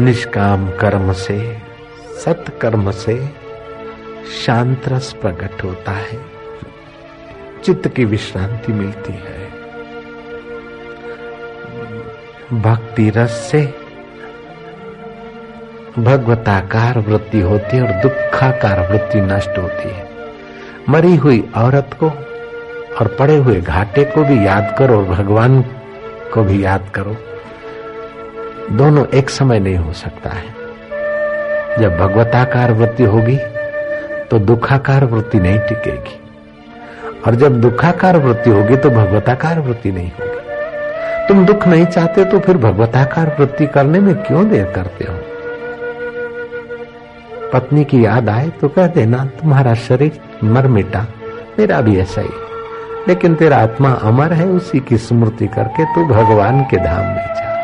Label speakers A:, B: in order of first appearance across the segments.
A: निष्काम कर्म से, सत्कर्म से शांत रस प्रकट होता है। चित्त की विश्रांति मिलती है। भक्ति रस से भगवताकार वृत्ति होती है और दुखाकार वृत्ति नष्ट होती है। मरी हुई औरत को और पड़े हुए घाटे को भी याद करो और भगवान को भी याद करो। दोनों एक समय नहीं हो सकता है। जब भगवताकार वृत्ति होगी तो दुखाकार वृत्ति नहीं टिकेगी। और जब दुखाकार वृत्ति होगी तो भगवताकार वृत्ति नहीं होगी। तुम दुख नहीं चाहते तो फिर भगवताकार वृत्ति करने में क्यों देर करते हो? पत्नी की याद आए तो कह देना, तुम्हारा शरीर मर मिटा, मेरा भी ऐसा ही। लेकिन तेरा आत्मा अमर है, उसी की स्मृति करके तू भगवान के धाम में जा।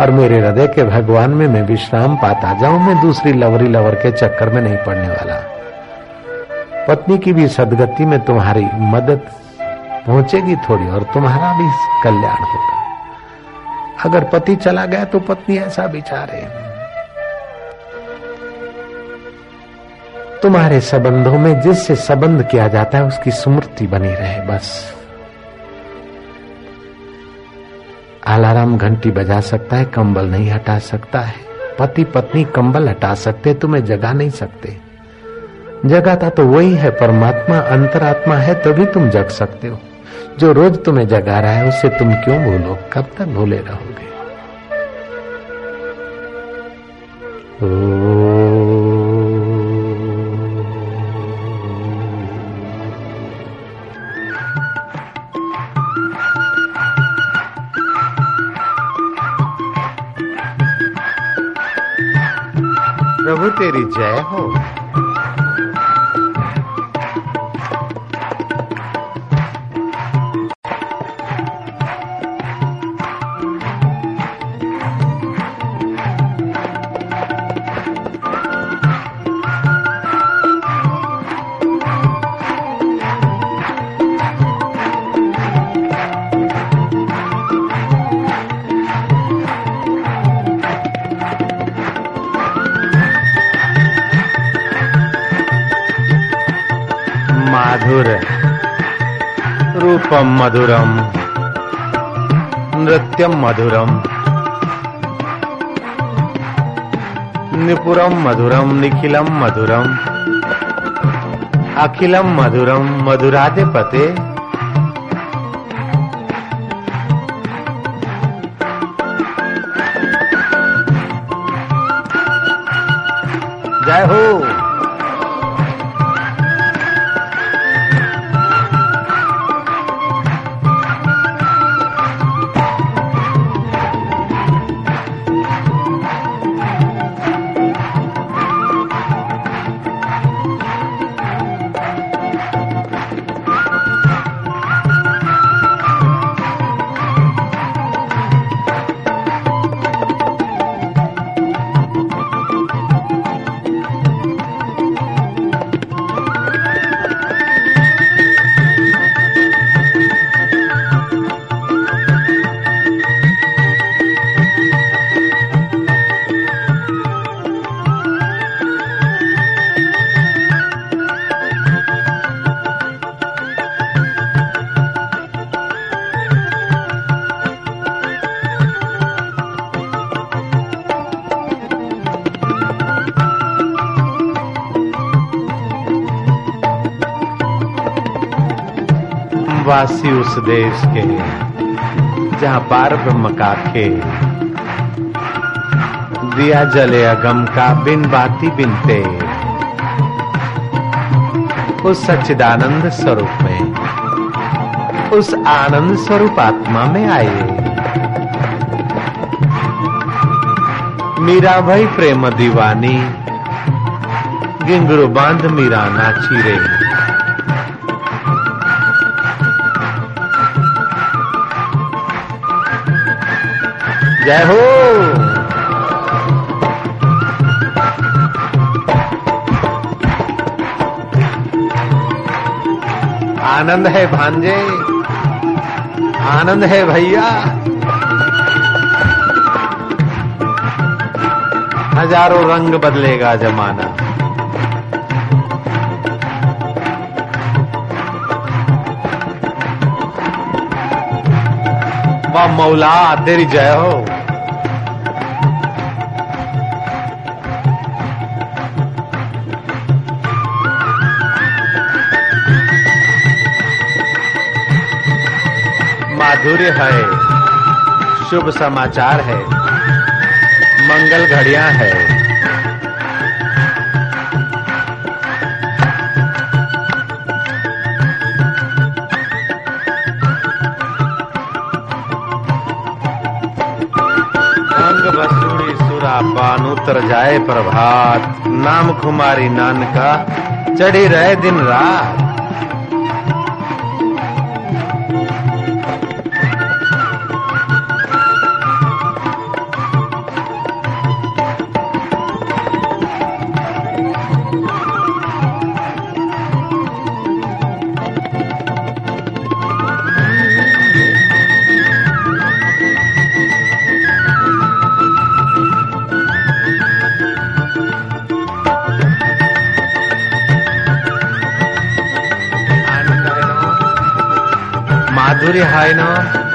A: और मेरे हृदय के भगवान में मैं विश्राम पाता जाऊँ, मैं दूसरी लवरी लवर के चक्कर में नहीं पड़ने वाला। पत्नी की भी सदगति में तुम्हारी मदद पहुंचेगी थोड़ी और तुम्हारा भी कल्याण होगा। अगर पति चला गया तो पत्नी ऐसा विचारे तुम्हारे संबंधों में जिससे संबंध किया जाता है, उसकी स्मृति बनी रहे, बस। अलाराम घंटी बजा सकता है, कंबल नहीं हटा सकता है। पति पत्नी कंबल हटा सकते, तुम्हें जगा नहीं सकते। जगाता तो वही है, परमात्मा अंतरात्मा है, तभी तुम जग सकते हो। जो रोज तुम्हें जगा रहा है, उसे तुम क्यों भूलो? कब तक भूले रहोगे? प्रभु तेरी जय हो। रूपम मधुरम। नृत्यम मधुरम। निपुरम मधुरम निखिलम मधुरम। अखिलम मधुरम मधुरादे पते जय हो वासी उस देश के जहाँ पार ब्रह्म का दिया जले अगम का बिन बाती बिनते उस सच्चिदानंद स्वरूप में, उस आनंद स्वरूप आत्मा में आए। मीरा भाई प्रेम दीवानी, गिंगरू बाँध मीरा नाची रे जय हो। आनंद है भांजे, आनंद है भैया। हज़ारों रंग बदलेगा जमाना। वाह मौला, तेरी जय हो। माधुर्य है। शुभ समाचार है। मंगल घड़िया है। अंग बसूड़ी सुरा पान उतर जाए प्रभात। नाम कुमारी नानका, चढ़ी रहे दिन रात। ना माधुर्य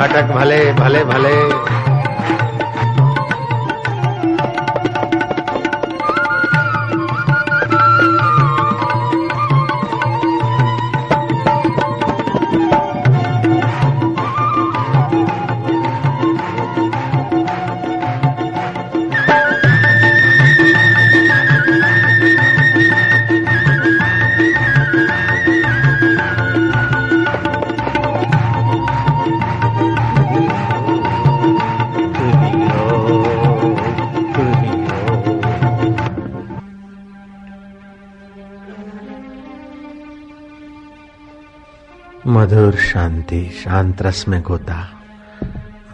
A: खटक भले भले भले मधुर शांति, शांत रस में गोता,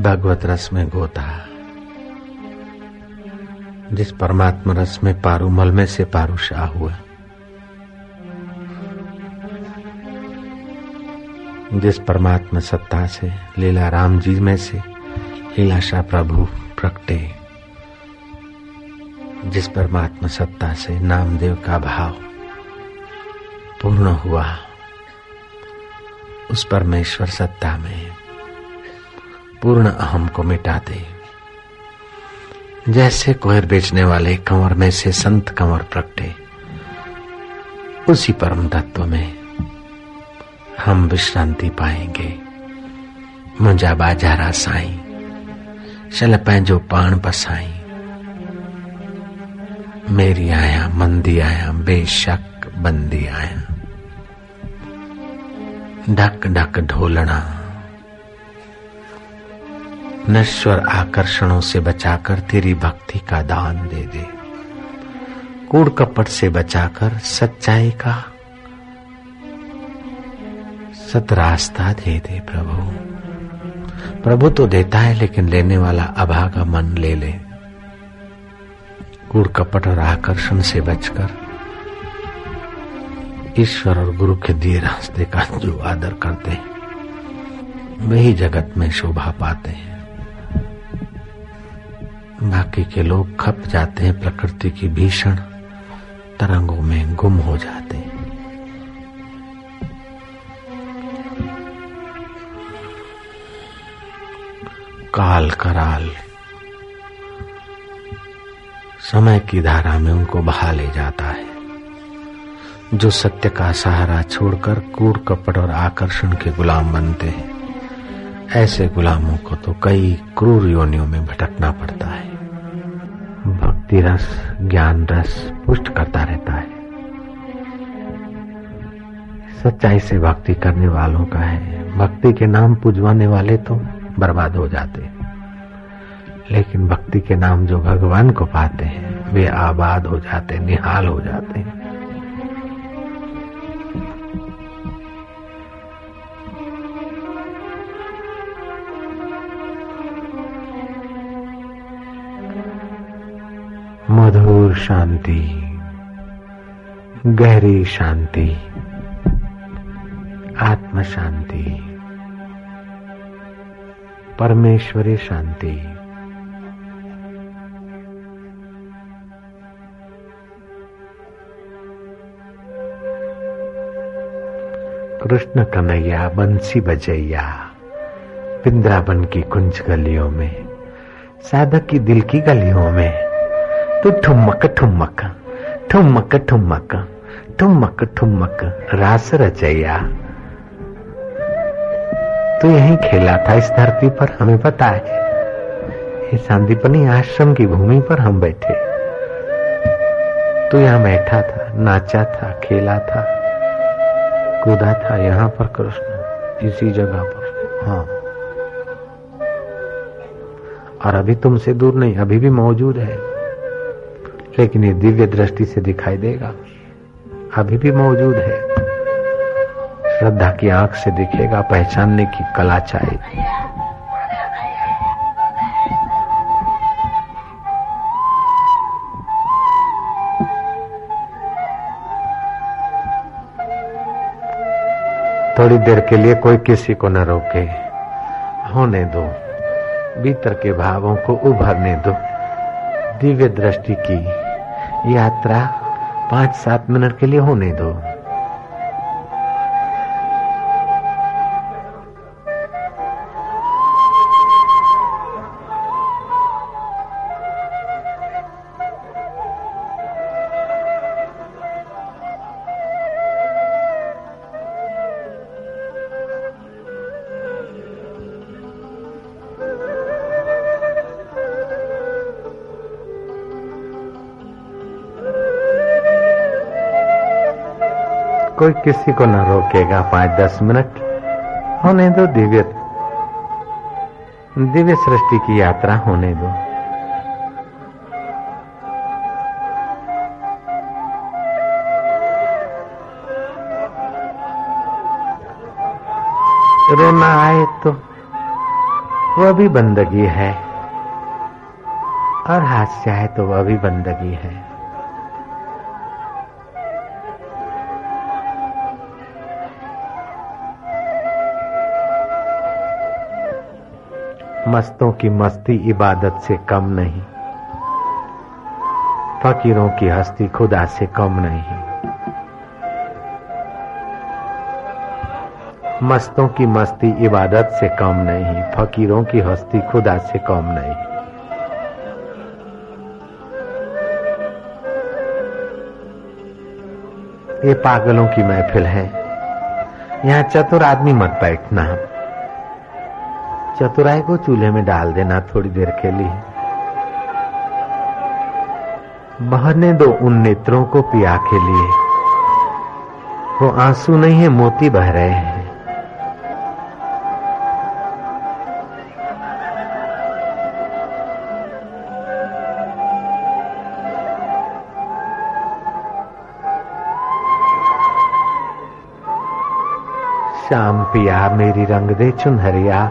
A: भगवत रस में गोता, जिस परमात्मा रस में पारू, मल में से पारू शाह हुआ। जिस परमात्मा सत्ता से, लीला राम जी में से लीलाशाह प्रभु प्रकटे जिस परमात्मा सत्ता से, नामदेव का भाव पूर्ण हुआ। उस परमेश्वर सत्ता में पूर्ण अहम को मिटा दे। जैसे कोहर बेचने वाले कंवर में से संत कंवर प्रकटे उसी परम तत्व में हम विश्रांति पाएँगे। मुंजा बाजारा साई शल पंहिंजो पाण बसाई। मेरी आया, मंदी आया, बेशक बंदी आया। ढक ढक ढोलना। नश्वर आकर्षणों से बचाकर तेरी भक्ति का दान दे दे। कूड़ कपट से बचाकर सच्चाई का सत रास्ता दे दे प्रभु। प्रभु तो देता है, लेकिन लेने वाला अभागा मन ले ले। कूड़ कपट और आकर्षण से बचकर ईश्वर और गुरु के दिए रास्ते का जो आदर करते हैं वही जगत में शोभा पाते हैं। बाकी के लोग खप जाते हैं, प्रकृति की भीषण तरंगों में गुम हो जाते हैं। काल कराल समय की धारा में उनको बहा ले जाता है। जो सत्य का सहारा छोड़कर कूड़ कपट और आकर्षण के गुलाम बनते हैं। ऐसे गुलामों को तो कई क्रूर योनियों में भटकना पड़ता है। भक्ति रस, ज्ञान रस पुष्ट करता रहता है। सच्चाई से भक्ति करने वालों का है। भक्ति के नाम पुजवाने वाले तो बर्बाद हो जाते लेकिन भक्ति के नाम जो भगवान को पाते हैं, वे आबाद हो जाते निहाल हो जाते हैं। शांति, गहरी शांति आत्म शांति परमेश्वरी शांति। कृष्ण कन्हैया, बंसी बजैया, वृंदावन की कुंज गलियों में, साधक की दिल की गलियों में तो ठुमक ठुमक ठुमक ठुमक ठुमक ठुमक, रास रचैया। तो यही खेला था इस धरती पर, हमें पता है। ये सांदीपनी आश्रम की भूमि पर हम बैठे। तो यहाँ बैठा था, नाचा था, खेला था, कूदा था यहाँ पर कृष्ण, इसी जगह पर। हाँ। और अभी तुमसे दूर नहीं, अभी भी मौजूद है। लेकिन ये दिव्य दृष्टि से दिखाई देगा। अभी भी मौजूद है। श्रद्धा की आँख से दिखेगा, पहचानने की कला चाहे थोड़ी देर के लिए कोई किसी को न रोके। होने दो। भीतर के भावों को उभरने दो। दिव्य दृष्टि की यात्रा पाँच सात मिनट के लिए होने दो। कोई किसी को न रोकेगा पाँच दस मिनट। होने दो दिव्य दिव्य सृष्टि की यात्रा होने दो। रोना आए तो वह भी बंदगी है, और हास्य आए तो वह भी बंदगी है। मस्तों की मस्ती इबादत से कम नहीं। फकीरों की हस्ती खुदा से कम नहीं। मस्तों की मस्ती इबादत से कम नहीं, फकीरों की हस्ती खुदा से कम नहीं। ये पागलों की महफिल है। यहाँ चतुर आदमी मत बैठना। चतुराई को चूल्हे में डाल देना, थोड़ी देर के लिए। बहने दो उन नेत्रों को पिया के लिए। वो आँसू नहीं है, मोती बह रहे हैं। शाम पिया, मेरी रंग दे चुनहरिया।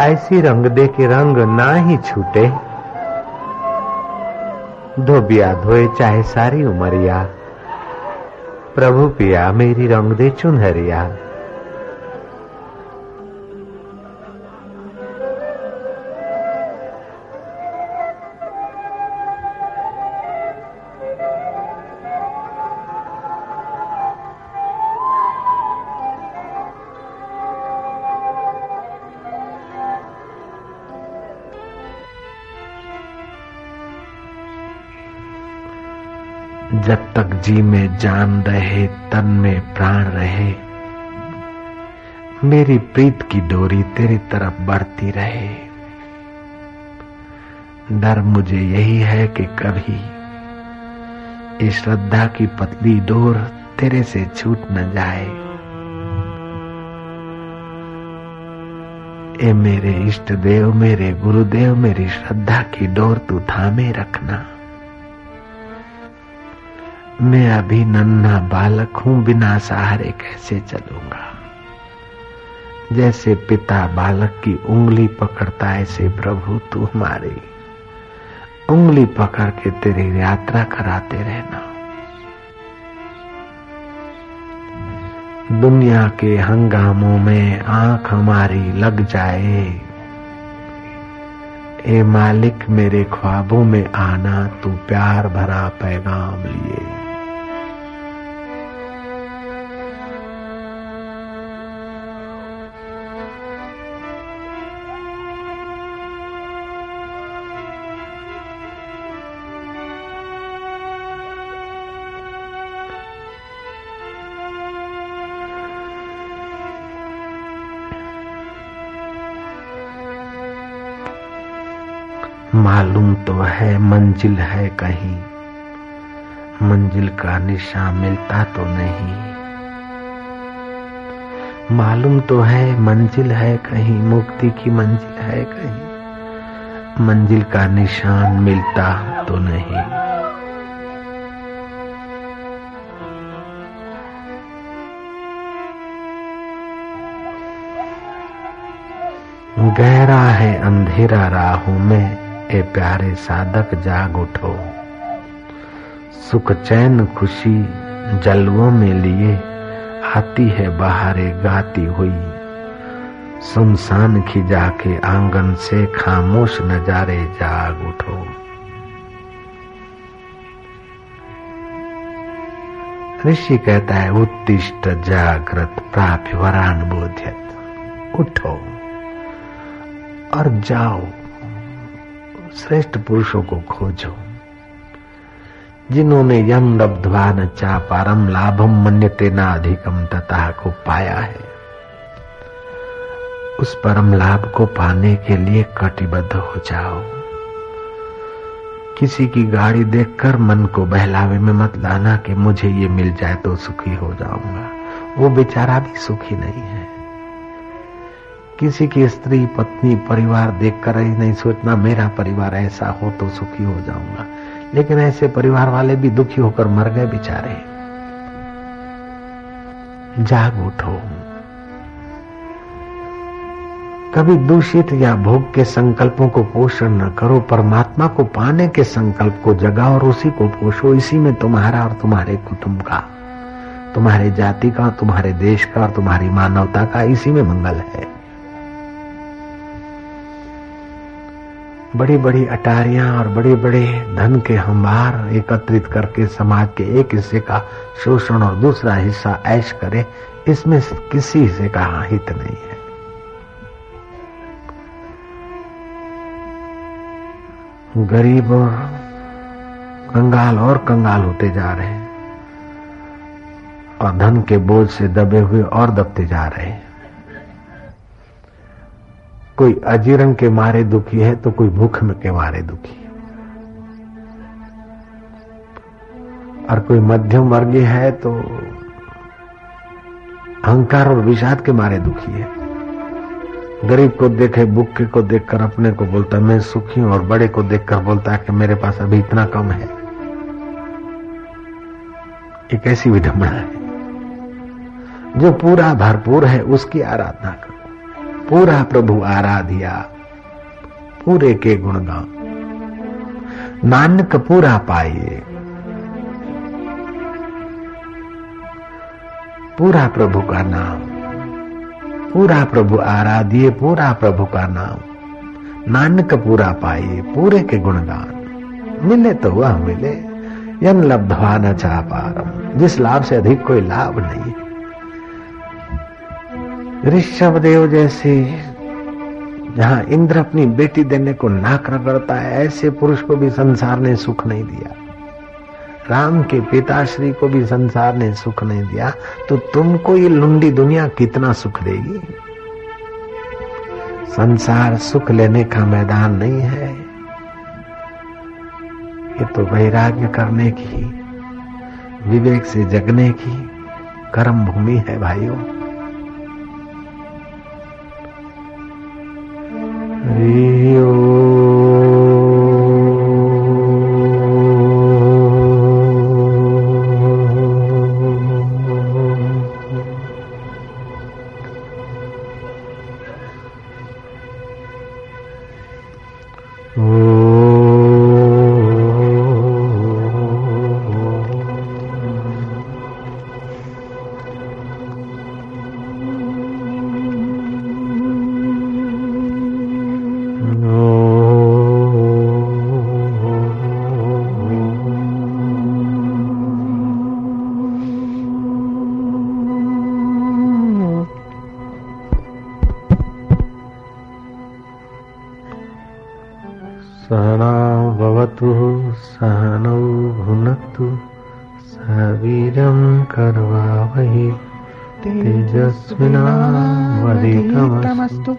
A: ऐसी रंग दे के रंग ना ही छूटे। धोबिया धोए चाहे सारी उमरिया। प्रभु पिया मेरी रंग दे चुनहरिया। जब तक जी में जान रहे, तन में प्राण रहे। मेरी प्रीत की डोरी तेरी तरफ़ बढ़ती रहे। डर मुझे यही है कि कभी इस श्रद्धा की पतली डोर तेरे से छूट न जाए। ए मेरे इष्ट देव, मेरे गुरुदेव, मेरी श्रद्धा की डोर तू थामे रखना। मैं अभी नन्हा बालक हूँ, बिना सहारे कैसे चलूँगा? जैसे पिता बालक की उंगली पकड़ता ऐसे प्रभु तू हमारी। उंगली पकड़ के तेरी यात्रा कराते रहना। दुनिया के हंगामों में आँख हमारी लग जाए। ए मालिक, मेरे ख्वाबों में आना, तू प्यार भरा पैगाम लिए। मालूम तो है, मंजिल है कहीं। मंजिल का निशा मिलता तो नहीं। मालूम तो है, मंजिल है कहीं, मुक्ति की मंजिल है कहीं। मंजिल का निशान मिलता तो नहीं। गहरा है अंधेरा राहू में ए प्यारे साधक जाग उठो। सुख चैन खुशी जलवों में लिए, आती है बहारे गाती हुई। सुनसान खिजा के आँगन से खामोश नजारे जाग उठो। ऋषि कहता है, उत्तिष्ट, जागृत, प्राप्य, वरान बोध्यत, उठो और जाओ। श्रेष्ठ पुरुषों को खोजो, जिन्होंने यम लब्धवा न चा पारम लाभम मन्यते न अधिकम तथा को पाया है। उस परम लाभ को पाने के लिए कटिबद्ध हो जाओ। किसी की गाड़ी देखकर मन को बहलावे में मत लाना कि मुझे ये मिल जाए तो सुखी हो जाऊँगा। वो बेचारा भी सुखी नहीं है। किसी की स्त्री, पत्नी, परिवार देखकर ही नहीं सोचना, मेरा परिवार ऐसा हो तो सुखी हो जाऊँगा। लेकिन ऐसे परिवार वाले भी दुखी होकर मर गए बेचारे। जाग उठो। कभी दूषित या भोग के संकल्पों को पोषण न करो, परमात्मा को पाने के संकल्प को जगाओ और उसी को पोषो। इसी में तुम्हारा और तुम्हारे कुटुंब का, तुम्हारे जाति का, तुम्हारे देश का और तुम्हारी मानवता का इसी में मंगल है। बड़ी बड़ी अटारियाँ और बड़े बड़े धन के हमार एकत्रित करके समाज के एक हिस्से का शोषण और दूसरा हिस्सा ऐश करे, इसमें किसी हिस्से का हित नहीं है। गरीब और कंगाल और कंगाल होते जा रहे हैं और धन के बोझ से दबे हुए और दबते जा रहे हैं। कोई अजीरण के मारे दुखी है तो कोई भूख में के मारे दुखी है। और कोई मध्यम वर्गीय है तो अहंकार और विषाद के मारे दुखी है। गरीब को देखे, भूखे को देखकर अपने को बोलता, मैं सुखी हूँ और बड़े को देखकर बोलता है कि मेरे पास अभी इतना कम है। एक ऐसी विडंबना है, जो पूरा भरपूर है, उसकी आराधना करो। पूरा प्रभु आराधिया, पूरे के गुणगान। नानक पूरा पाइए पूरा प्रभु का नाम, पूरा प्रभु आराधिए, पूरा प्रभु का नाम। नानक पूरा पाइए पूरे के गुणगान। मिले तो वह मिले यन लब्धवा न चाह पारम जिस लाभ से अधिक कोई लाभ नहीं। ऋषभ देव जैसे, जहाँ इंद्र अपनी बेटी देने को नाक रगड़ता है, ऐसे पुरुष को भी संसार ने सुख नहीं दिया। राम के पिताश्री को भी संसार ने सुख नहीं दिया तो तुमको ये लुंडी दुनिया कितना सुख देगी? संसार सुख लेने का मैदान नहीं है। ये तो वैराग्य करने की, विवेक से जगने की कर्म भूमि है, भाइयों। Hey, सहनौ भुनक्तु सवीरं कर्वावहि तेजस्विनावधितमस्तु